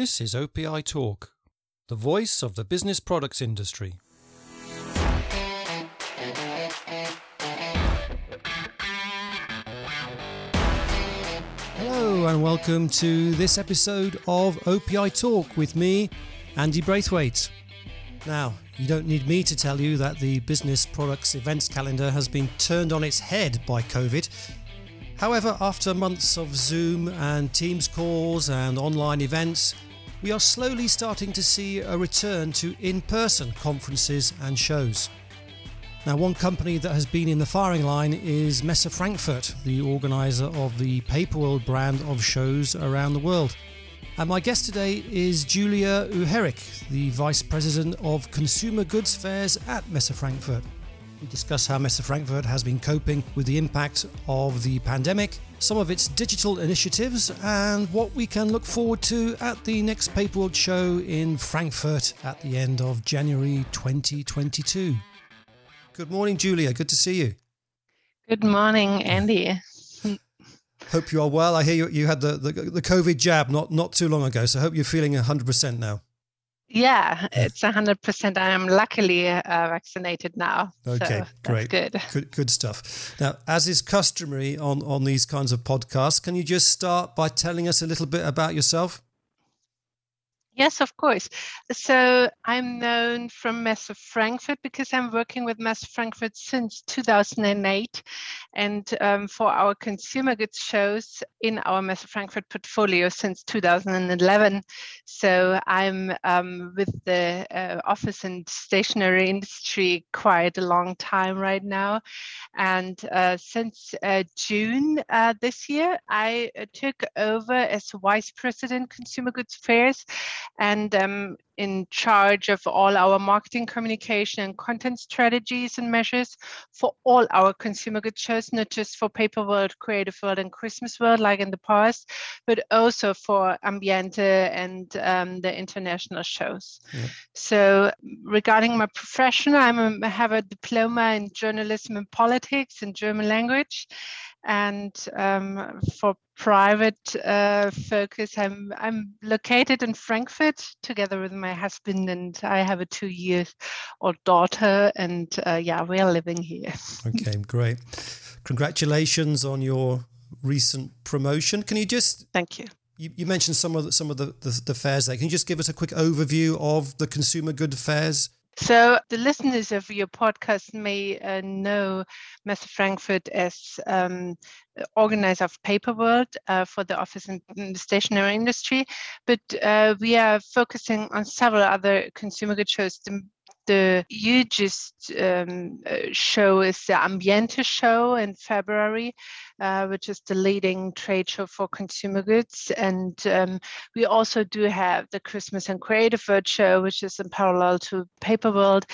This is OPI Talk, the voice of the business products industry. Hello, and welcome to this episode of OPI Talk with me, Andy Braithwaite. Now, you don't need me to tell you that the business products events calendar has been turned on its head by COVID. However, after months of Zoom and Teams calls and online events, we are slowly starting to see a return to in person conferences and shows. Now, one company that has been in the firing line is Messe Frankfurt, the organiser of the Paperworld brand of shows around the world. And my guest today is Julia Uherek, the Vice President of Consumer Goods Fairs at Messe Frankfurt. We discuss how Messe Frankfurt has been coping with the impact of the pandemic, some of its digital initiatives, and what we can look forward to at the next Paperworld show in Frankfurt at the end of January 2022. Good morning, Julia. Good to see you. Good morning, Andy. Hope you are well. I hear you, you had the, the, the COVID jab not, not too long ago, so I hope you're feeling 100% now. Yeah, it's 100%. I am luckily uh, vaccinated now. Okay, so great. Good. good. Good stuff. Now, as is customary on, on these kinds of podcasts, can you just start by telling us a little bit about yourself? Yes, of course. So I'm known from Messe Frankfurt because I'm working with Messe Frankfurt since 2008 and um, for our consumer goods shows in our Messe Frankfurt portfolio since 2011. So I'm um, with the uh, office and stationery industry quite a long time right now. And uh, since uh, June uh, this year, I uh, took over as Vice President Consumer Goods Fairs and um, in charge of all our marketing communication and content strategies and measures for all our consumer goods shows, not just for Paper World, Creative World, and Christmas World like in the past, but also for Ambiente and um, the international shows. Yeah. So, regarding my profession, I'm a, I have a diploma in journalism and politics in German language and um, for private uh, focus, I'm I'm located in Frankfurt together with my husband, and I have a two years old daughter, and uh, yeah, we are living here. okay, great. Congratulations on your recent promotion. Can you just thank you. You, you mentioned some of the, some of the, the, the fairs there. Can you just give us a quick overview of the consumer good fairs so the listeners of your podcast may uh, know Messe Frankfurt as um, organizer of Paper World uh, for the office and stationery industry, but uh, we are focusing on several other consumer goods shows. The, the hugest um, uh, show is the Ambiente show in February, uh, which is the leading trade show for consumer goods. And um, we also do have the Christmas and Creative World show, which is in parallel to Paper World.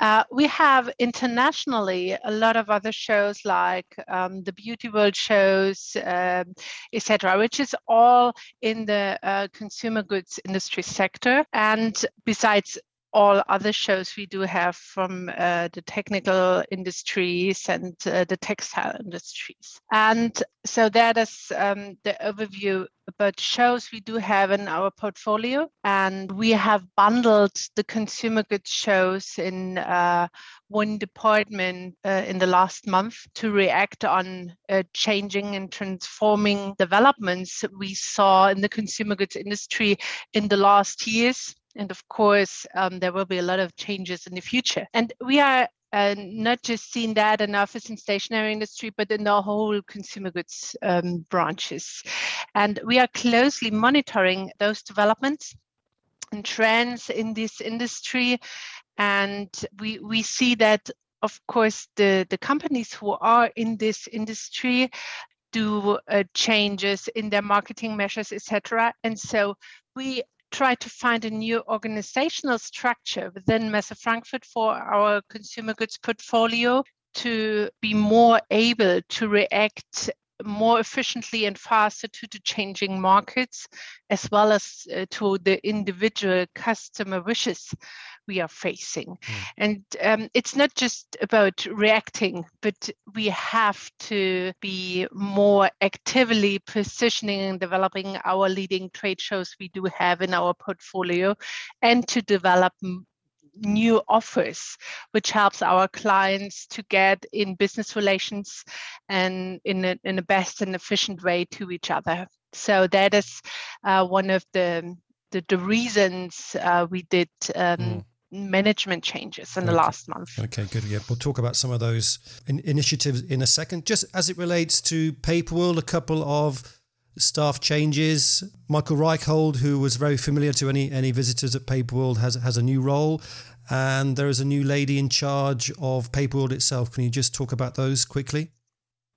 Uh, we have internationally a lot of other shows like um, the Beauty World shows, um, etc., which is all in the uh, consumer goods industry sector. And besides all other shows we do have from uh, the technical industries and uh, the textile industries. And so that is um, the overview about shows we do have in our portfolio. And we have bundled the consumer goods shows in uh, one department uh, in the last month to react on uh, changing and transforming developments we saw in the consumer goods industry in the last years and of course, um, there will be a lot of changes in the future. And we are uh, not just seeing that in office and stationery industry, but in the whole consumer goods um, branches. And we are closely monitoring those developments and trends in this industry. And we, we see that, of course, the, the companies who are in this industry do uh, changes in their marketing measures, etc. And so we try to find a new organizational structure within Messe Frankfurt for our consumer goods portfolio to be more able to react more efficiently and faster to the changing markets, as well as uh, to the individual customer wishes we are facing. Mm. And um, it's not just about reacting, but we have to be more actively positioning and developing our leading trade shows we do have in our portfolio and to develop new offers, which helps our clients to get in business relations and in a, in a best and efficient way to each other. So that is uh, one of the the, the reasons uh, we did um, mm management changes in okay. the last month. Okay, good. Yeah, we'll talk about some of those in- initiatives in a second. Just as it relates to Paperworld, a couple of staff changes. Michael Reichhold, who was very familiar to any any visitors at Paperworld, has has a new role, and there is a new lady in charge of Paperworld itself. Can you just talk about those quickly?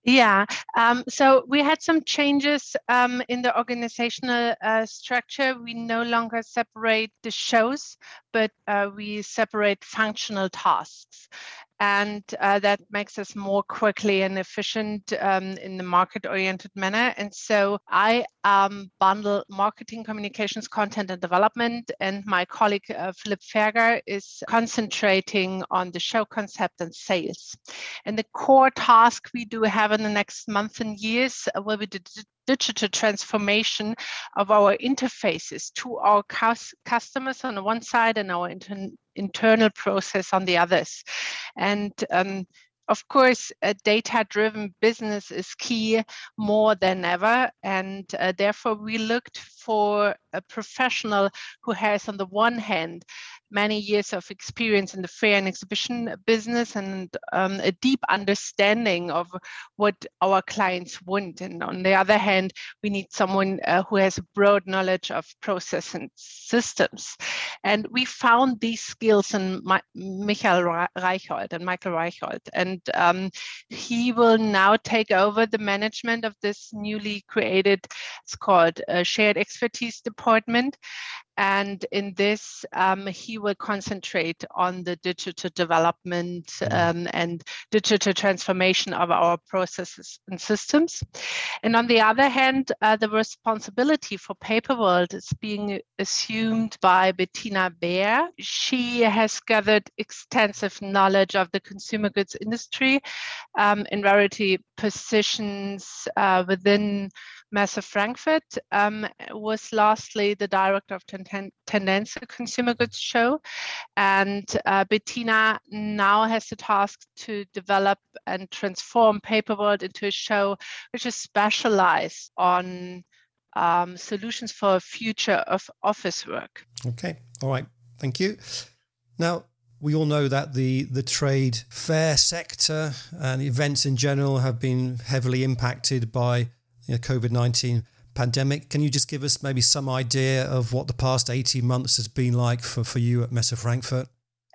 Yeah, um, so we had some changes um, in the organizational uh, structure. We no longer separate the shows, but uh, we separate functional tasks and uh, that makes us more quickly and efficient um, in the market oriented manner. And so I um, bundle marketing, communications, content, and development. And my colleague uh, Philipp Ferger is concentrating on the show concept and sales. And the core task we do have in the next month and years will be the digital transformation of our interfaces to our customers on the one side and our inter- internal process on the others. And um, of course, a data driven business is key more than ever. And uh, therefore, we looked for a professional who has, on the one hand, many years of experience in the fair and exhibition business and um, a deep understanding of what our clients want. And on the other hand, we need someone uh, who has a broad knowledge of process and systems. And we found these skills in Michael Reichhold and Michael Reichhold. And um, he will now take over the management of this newly created, it's called a Shared Expertise Department. And in this, um, he will concentrate on the digital development mm-hmm. um, and digital transformation of our processes and systems. And on the other hand, uh, the responsibility for Paperworld is being assumed by Bettina Beer. She has gathered extensive knowledge of the consumer goods industry um, in variety positions uh, within Messe Frankfurt, um, was lastly the director of Ten- Tendenz Consumer Goods Show. And uh, Bettina now has the task to develop and transform Paperworld into a show which is specialized on um, solutions for a future of office work. Okay, all right, thank you. Now, we all know that the, the trade fair sector and events in general have been heavily impacted by you know, COVID 19 pandemic. Can you just give us maybe some idea of what the past 18 months has been like for, for you at Messe Frankfurt?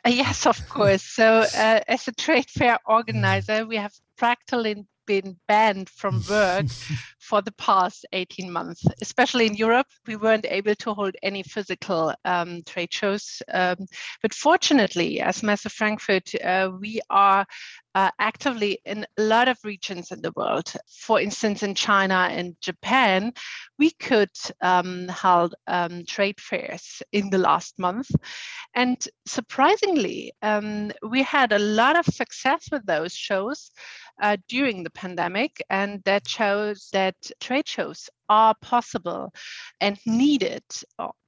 Uh, yes, of course. So, uh, as a trade fair organizer, we have practically been banned from work for the past 18 months, especially in Europe. We weren't able to hold any physical um, trade shows. Um, but fortunately, as Messe Frankfurt, uh, we are uh, actively in a lot of regions in the world. For instance, in China and Japan, we could um, hold um, trade fairs in the last month. And surprisingly, um, we had a lot of success with those shows uh, during the pandemic. And that shows that trade shows are possible and needed.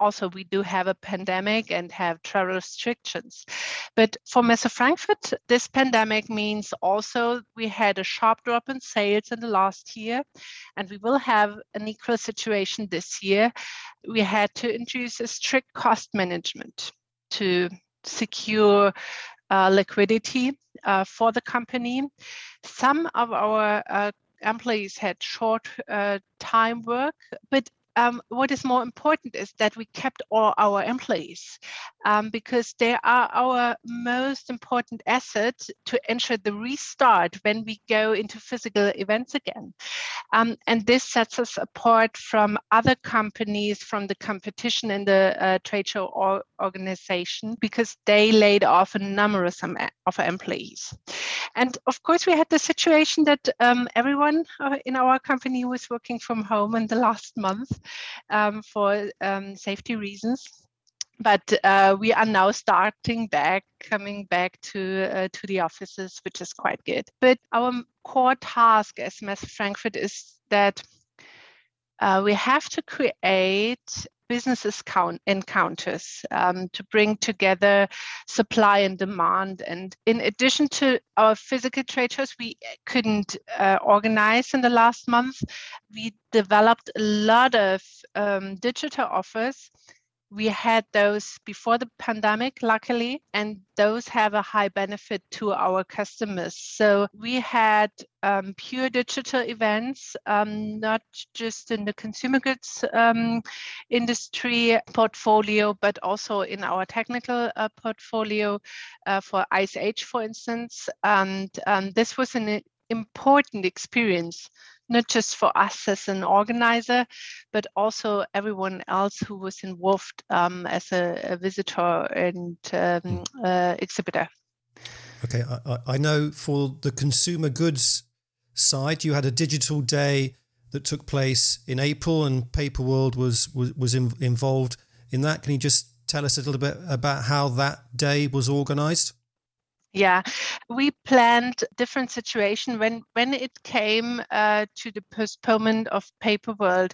Also, we do have a pandemic and have travel restrictions. But for Messe Frankfurt, this pandemic means also we had a sharp drop in sales in the last year, and we will have an equal situation this year. We had to introduce a strict cost management to secure uh, liquidity uh, for the company. Some of our uh, employees had short uh, time work, but um, what is more important is that we kept all our employees um, because they are our most important asset to ensure the restart when we go into physical events again. Um, and this sets us apart from other companies, from the competition in the uh, trade show or organization, because they laid off a number of, some, of our employees. And of course, we had the situation that um, everyone uh, in our company was working from home in the last month um, for um, safety reasons. But uh, we are now starting back coming back to uh, to the offices which is quite good. But our core task as Messe Frankfurt is that uh, we have to create business count encounters um, to bring together supply and demand. And in addition to our physical trade shows, we couldn't uh, organize in the last month. We developed a lot of um, digital offers we had those before the pandemic, luckily, and those have a high benefit to our customers. So we had um, pure digital events, um, not just in the consumer goods um, industry portfolio, but also in our technical uh, portfolio uh, for ISH, for instance. And um, this was an important experience not just for us as an organizer, but also everyone else who was involved um, as a, a, visitor and um, hmm. uh, exhibitor. Okay, I, I, know for the consumer goods side, you had a digital day that took place in April, and Paper World was was, was in, involved in that. Can you just tell us a little bit about how that day was organised? Yeah, we planned different situation when when it came uh, to the postponement of Paper World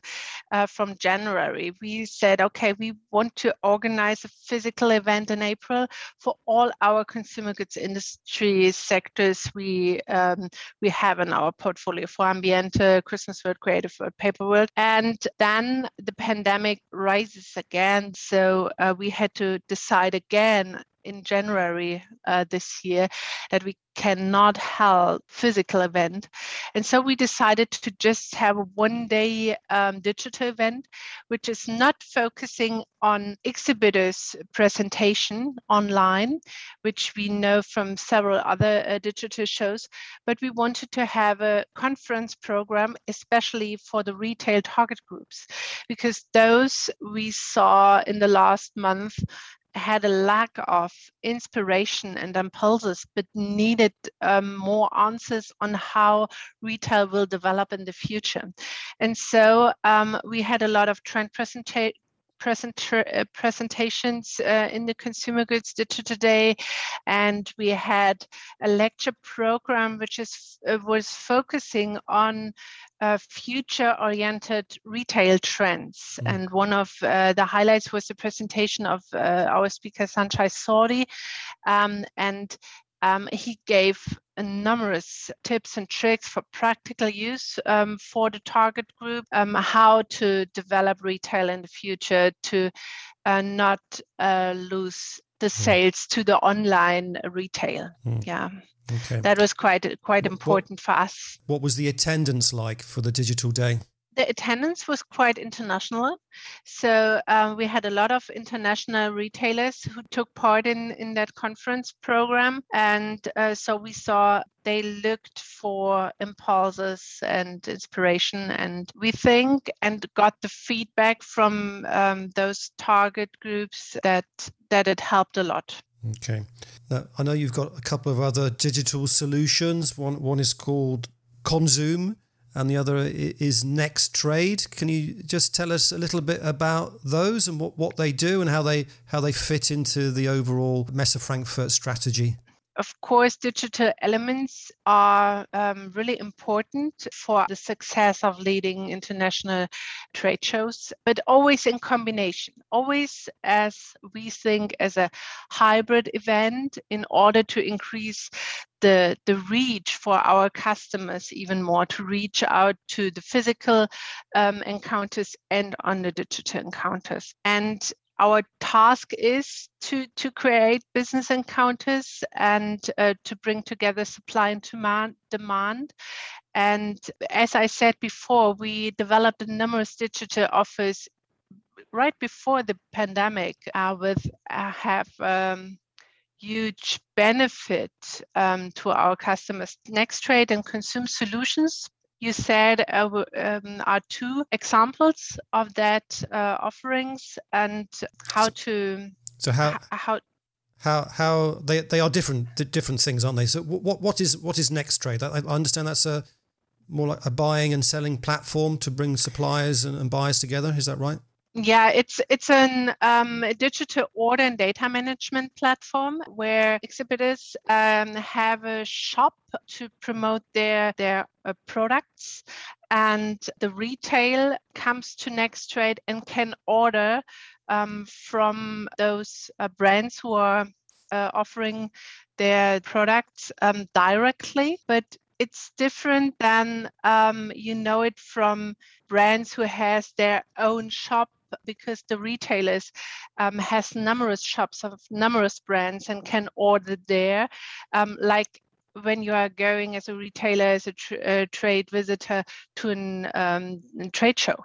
uh, from January. We said, okay, we want to organize a physical event in April for all our consumer goods industry sectors we um, we have in our portfolio for Ambiente, Christmas World, Creative World, Paper World, and then the pandemic rises again. So uh, we had to decide again in January uh, this year that we cannot hold physical event. And so we decided to just have a one day um, digital event which is not focusing on exhibitors presentation online which we know from several other uh, digital shows but we wanted to have a conference program especially for the retail target groups because those we saw in the last month had a lack of inspiration and impulses, but needed um, more answers on how retail will develop in the future. And so um, we had a lot of trend presentation present, uh, presentations uh, in the consumer goods digital day and we had a lecture program which is uh, was focusing on uh, future oriented retail trends. Mm. and one of uh, the highlights was the presentation of uh, our speaker Sanjay Sori um, and um, he gave numerous tips and tricks for practical use um, for the target group, um, how to develop retail in the future to uh, not uh, lose the hmm. sales to the online retail. Mm. Yeah. Okay. That was quite quite important what, for us. What was the attendance like for the digital day? The attendance was quite international. So um, we had a lot of international retailers who took part in, in that conference program. And uh, so we saw they looked for impulses and inspiration. And we think and got the feedback from um, those target groups that, that it helped a lot. Okay. Now, I know you've got a couple of other digital solutions. One, one is called Conzoom and the other is Nextrade. Can you just tell us a little bit about those and what, what they do and how they how they fit into the overall Messe Frankfurt strategy? Of course, digital elements are um, really important for the success of leading international trade shows, but always in combination, always as we think as a hybrid event in order to increase the, the reach for our customers even more to reach out to the physical um, encounters and on the digital encounters. And our task is to to create business encounters and uh, to bring together supply and demand demand and as i said before we developed numerous digital offers right before the pandemic uh, with uh, have um, huge benefit um, to our customers. Nextrade and Conzoom Solutions, you said, uh, um, are two examples of that uh, offerings and how to. So how how how how they they are different different things, aren't they? So what what is what is Nextrade? I, I understand that's a more like a buying and selling platform to bring suppliers and, and buyers together. Is that right? Yeah, it's it's an um, digital order and data management platform where exhibitors um, have a shop to promote their their uh, products, and the retail comes to Nextrade and can order um, from those uh, brands who are uh, offering their products um, directly, but it's different than um, you know it from brands who has their own shop because the retailers um, has numerous shops of numerous brands and can order there um, like when you are going as a retailer, as a, tr- a trade visitor to an um, trade show.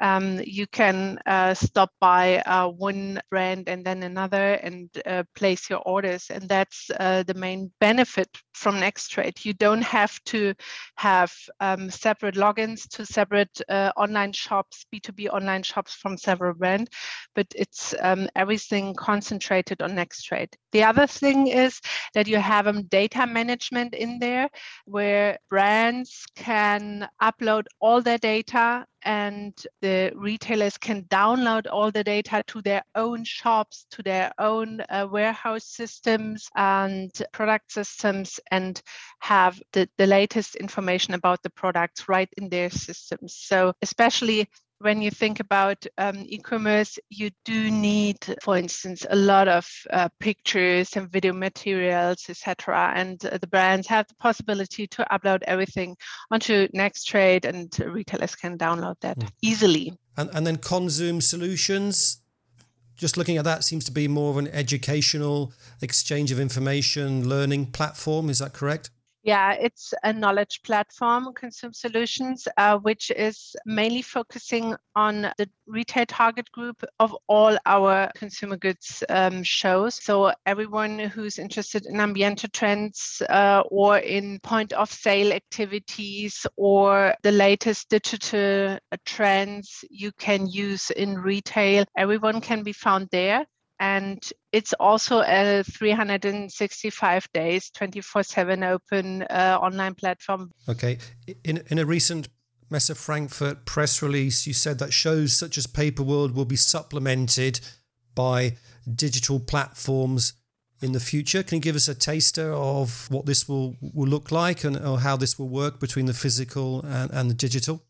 Um, you can uh, stop by uh, one brand and then another and uh, place your orders. And that's uh, the main benefit from Nextrade. You don't have to have um, separate logins to separate uh, online shops, B2B online shops from several brands, but it's um, everything concentrated on Nextrade. The other thing is that you have a data management in there where brands can upload all their data and the retailers can download all the data to their own shops, to their own uh, warehouse systems and product systems, and have the, the latest information about the products right in their systems. So, especially when you think about um, e-commerce, you do need, for instance, a lot of uh, pictures and video materials, etc. And uh, the brands have the possibility to upload everything onto Nextrade, and retailers can download that mm. easily. And, and then Conzoom Solutions, just looking at that seems to be more of an educational exchange of information learning platform. Is that correct? Yeah, it's a knowledge platform, Conzoom Solutions, uh, which is mainly focusing on the retail target group of all our consumer goods um, shows. So everyone who's interested in ambiente trends uh, or in point of sale activities or the latest digital uh, trends you can use in retail, everyone can be found there and it's also a 365 days 24/7 open uh, online platform. Okay, in in a recent Messe Frankfurt press release, you said that shows such as Paperworld will be supplemented by digital platforms in the future. Can you give us a taster of what this will, will look like and or how this will work between the physical and, and the digital?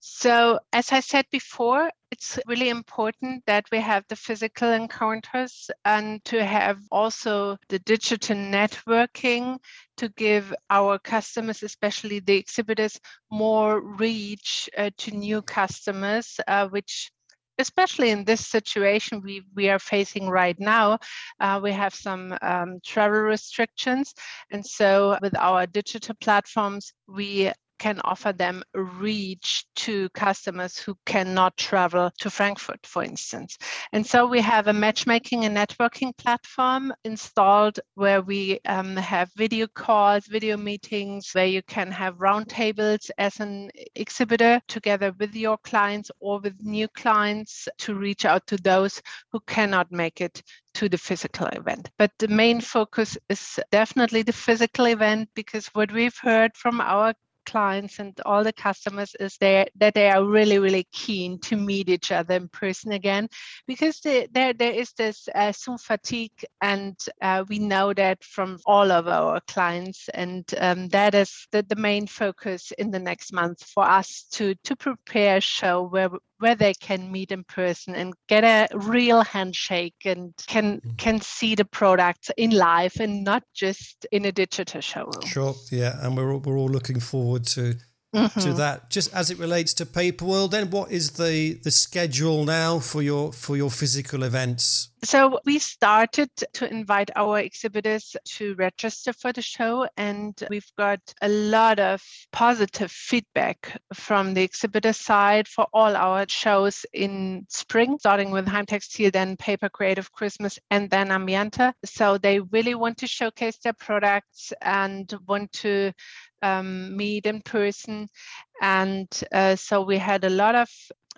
So, as I said before, it's really important that we have the physical encounters and to have also the digital networking to give our customers, especially the exhibitors, more reach uh, to new customers, uh, which especially in this situation we, we are facing right now, uh, we have some um, travel restrictions. And so with our digital platforms, we can offer them reach to customers who cannot travel to Frankfurt, for instance. And so we have a matchmaking and networking platform installed where we um, have video calls, video meetings, where you can have roundtables as an exhibitor together with your clients or with new clients to reach out to those who cannot make it to the physical event. But the main focus is definitely the physical event because what we've heard from our clients and all the customers is there that they are really really keen to meet each other in person again because the, there there is this uh, fatigue and uh, we know that from all of our clients and um, that is the, the main focus in the next month for us to to prepare a show where where they can meet in person and get a real handshake and can mm. can see the products in life and not just in a digital showroom. Sure, yeah, and we're all, we're all looking forward to mm-hmm. to that. Just as it relates to Paperworld, then what is the the schedule now for your for your physical events? So we started to invite our exhibitors to register for the show, and we've got a lot of positive feedback from the exhibitor side for all our shows in spring, starting with Heimtextil, then Paper Creative Christmas, and then Ambiente. So they really want to showcase their products and want to um, meet in person. And uh, so we had a lot of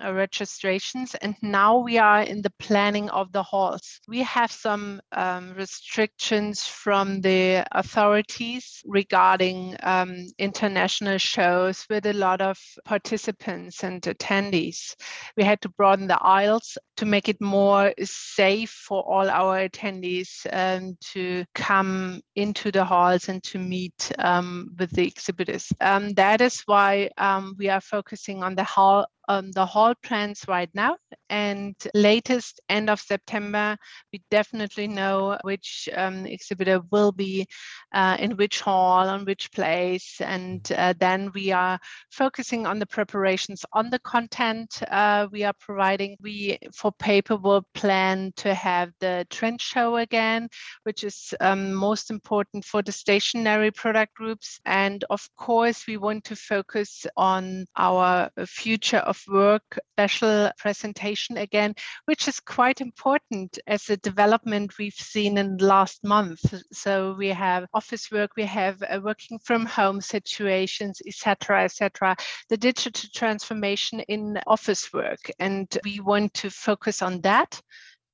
uh, registrations and now we are in the planning of the halls. We have some um, restrictions from the authorities regarding um, international shows with a lot of participants and attendees. We had to broaden the aisles to make it more safe for all our attendees um, to come into the halls and to meet um, with the exhibitors. Um, that is why um, we are focusing on the hall um, the hall plans right now and latest end of September, we definitely know which um, exhibitor will be uh, in which hall, on which place. And uh, then we are focusing on the preparations on the content uh, we are providing. We, for paper, will plan to have the trend show again, which is um, most important for the stationary product groups. And of course, we want to focus on our future of work special presentation again, which is quite important as a development we've seen in the last month. So we have office work, we have uh, working from home situations, etc., etc. The digital transformation in office work, and we want to focus on that.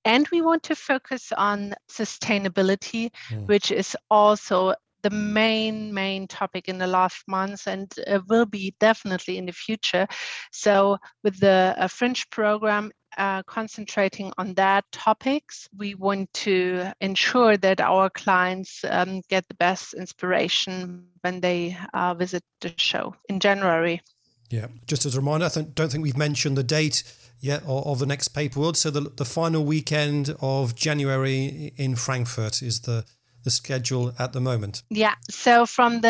And we want to focus on sustainability, mm. which is also the main main topic in the last months and uh, will be definitely in the future so with the uh, fringe program uh, concentrating on that topics we want to ensure that our clients um, get the best inspiration when they uh, visit the show in january yeah. Just as a reminder i th- don't think we've mentioned the date yet of the next paper world. So the, the final weekend of january in frankfurt is the the schedule at the moment? Yeah, so from the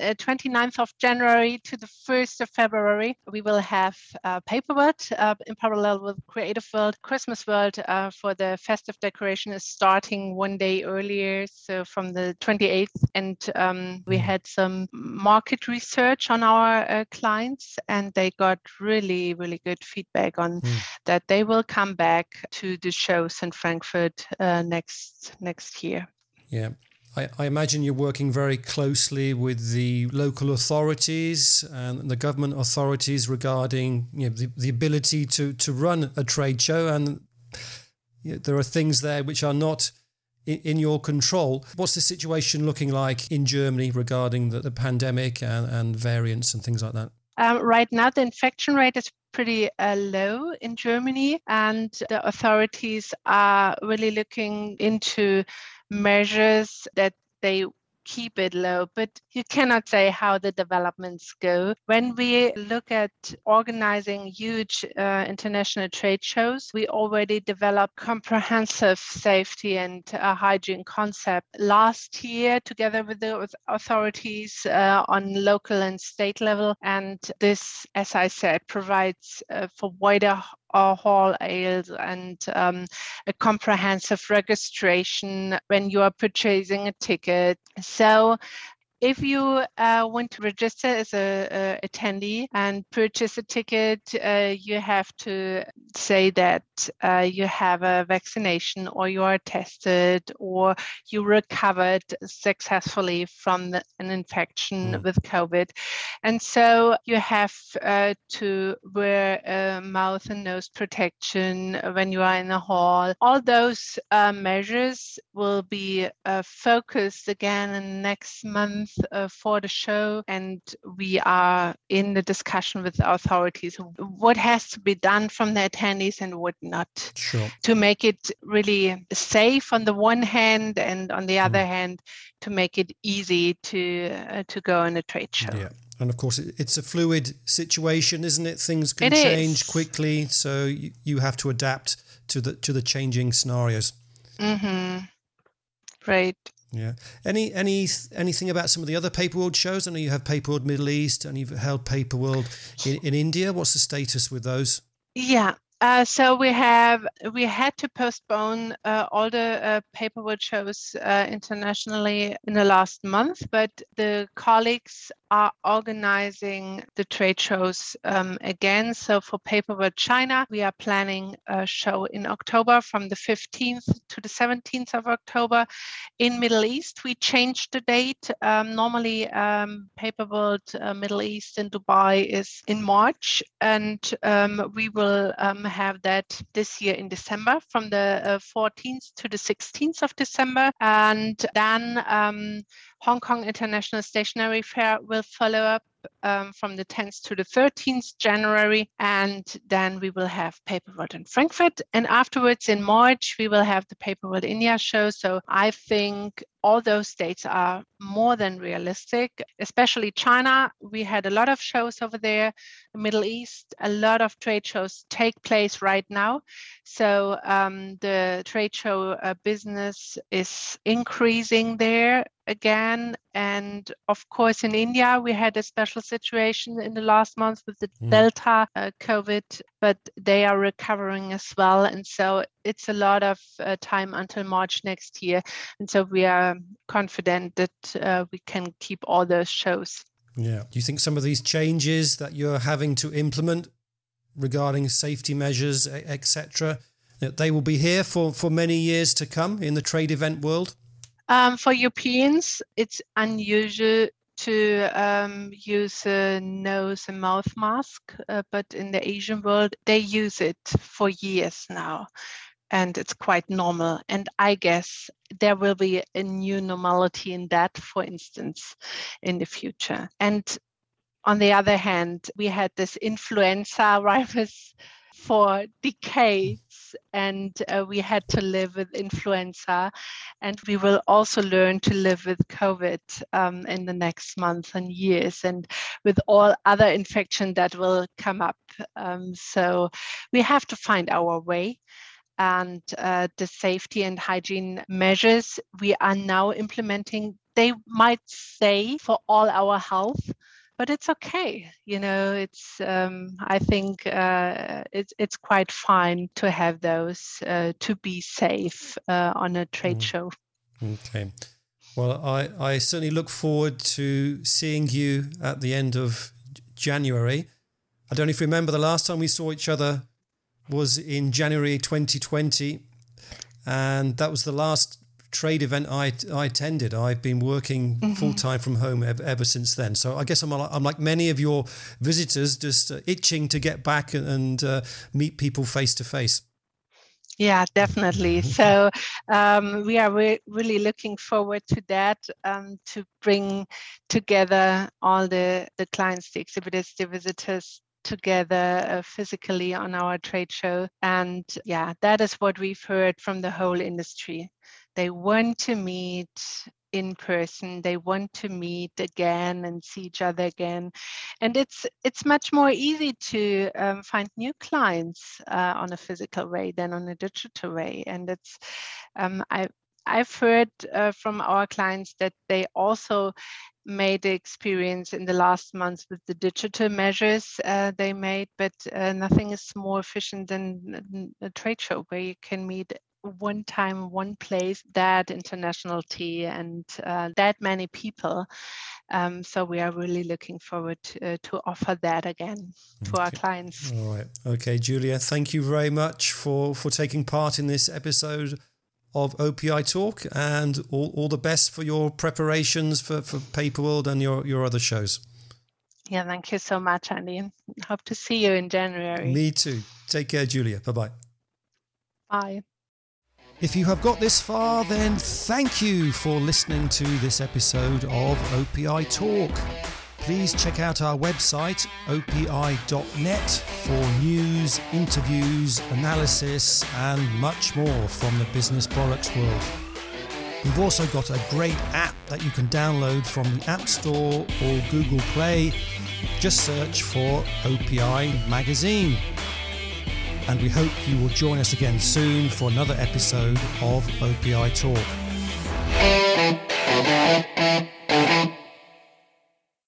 uh, 29th of January to the 1st of February, we will have uh, Paper World uh, in parallel with Creative World. Christmas World uh, for the festive decoration is starting one day earlier, so from the 28th. And um, we mm. had some market research on our uh, clients, and they got really, really good feedback on mm. that they will come back to the shows in Frankfurt uh, next next year. Yeah. I, I, imagine you're working very closely with the local authorities and the government authorities regarding you know, the, the ability to, to run a trade show. And you know, there are things there which are not in, in, your control. What's the situation looking like in Germany regarding the, the pandemic and, and variants and things like that? Um, right now, the infection rate is pretty uh, low in Germany, and the authorities are really looking into measures that they keep it low, but you cannot say how the developments go. When we look at organizing huge uh, international trade shows, we already developed comprehensive safety and uh, hygiene concept last year together with the authorities uh, on local and state level. And this, as I said, provides uh, for wider uh, hall ales and um, a comprehensive registration when you are purchasing a ticket. So if you uh, want to register as a, a, attendee and purchase a ticket, uh, you have to say that uh, you have a vaccination or you are tested or you recovered successfully from the, an infection mm. with COVID. And so you have uh, to wear a mouth and nose protection when you are in the hall. All those uh, measures will be uh, focused again in next month uh, for the show, and we are in the discussion with the authorities what has to be done from the attendees and what not sure. to make it really safe on the one hand, and on the other mm. hand, to make it easy to uh, to go on a trade show. Yeah. And of course, it's a fluid situation, isn't it? Things can it change is. quickly, so you, you have to adapt to the to the changing scenarios. Mm-hmm. Right. Yeah. Any any anything about some of the other Paper World shows? I know you have Paper World Middle East and you've held Paper World in, in India. What's the status with those? Yeah, uh, so we have we had to postpone uh, all the uh, Paper World shows uh, internationally in the last month, but the colleagues are organizing the trade shows um, again. So for Paper World China, we are planning a show in October from the 15th to the 17th of October. In Middle East, we changed the date. Um, normally, um, Paper World uh, Middle East in Dubai is in March, and um, we will um, have that this year in December from the uh, 14th to the 16th of December. And then um, Hong Kong International Stationery Fair will follow up um, from the 10th to the 13th January. And then we will have Paper World in Frankfurt. And afterwards in March, we will have the Paper World India show. So I think all those dates are more than realistic, especially China. We had a lot of shows over there, the Middle East, a lot of trade shows take place right now. So um, the trade show uh, business is increasing there again. And of course, in India, we had a special situation in the last month with the mm. Delta uh, COVID, but they are recovering as well. And so it's a lot of uh, time until March next year. And so we are confident that uh, we can keep all those shows. Yeah. Do you think some of these changes that you're having to implement regarding safety measures, etc., that they will be here for, for many years to come in the trade event world? Um, for Europeans, it's unusual to um, use a nose and mouth mask, uh, but in the Asian world, they use it for years now. And it's quite normal. And I guess there will be a new normality in that, for instance, in the future. And on the other hand, we had this influenza virus for decades and uh, we had to live with influenza and we will also learn to live with covid um, in the next months and years and with all other infection that will come up um, so we have to find our way and uh, the safety and hygiene measures we are now implementing they might say for all our health but it's okay you know it's um, i think uh, it's it's quite fine to have those uh, to be safe uh, on a trade mm. show. Okay. Well i i certainly look forward to seeing you at the end of january. I don't know if you remember the last time we saw each other was in january 2020 and that was the last trade event I, I attended. I've been working mm-hmm. full time from home ever, ever, since then. So I guess I'm, I'm like many of your visitors, just uh, itching to get back and, and uh, meet people face to face. Yeah, definitely. so um, we are re- really looking forward to that um, to bring together all the, the clients, the exhibitors, the visitors together uh, physically on our trade show. And yeah, that is what we've heard from the whole industry. They want to meet in person they want to meet again and see each other again. And it's it's much more easy to um, find new clients uh, on a physical way than on a digital way. And it's um, I, I've heard uh, from our clients that they also made the experience in the last months with the digital measures uh, they made, but uh, nothing is more efficient than a trade show where you can meet one time, one place, that internationality and uh, that many people. Um, so we are really looking forward to, uh, to offer that again to okay. our clients. All right. Okay, Julia, thank you very much for, for taking part in this episode of OPI Talk and all, all the best for your preparations for, for Paper World and your, your other shows. Yeah, thank you so much, Andy. Hope to see you in January. Me too. Take care, Julia. Bye-bye. Bye. If you have got this far, then thank you for listening to this episode of OPI Talk. Please check out our website, opi.net, for news, interviews, analysis, and much more from the business products world. We've also got a great app that you can download from the App Store or Google Play. Just search for OPI Magazine and we hope you will join us again soon for another episode of OPI Talk.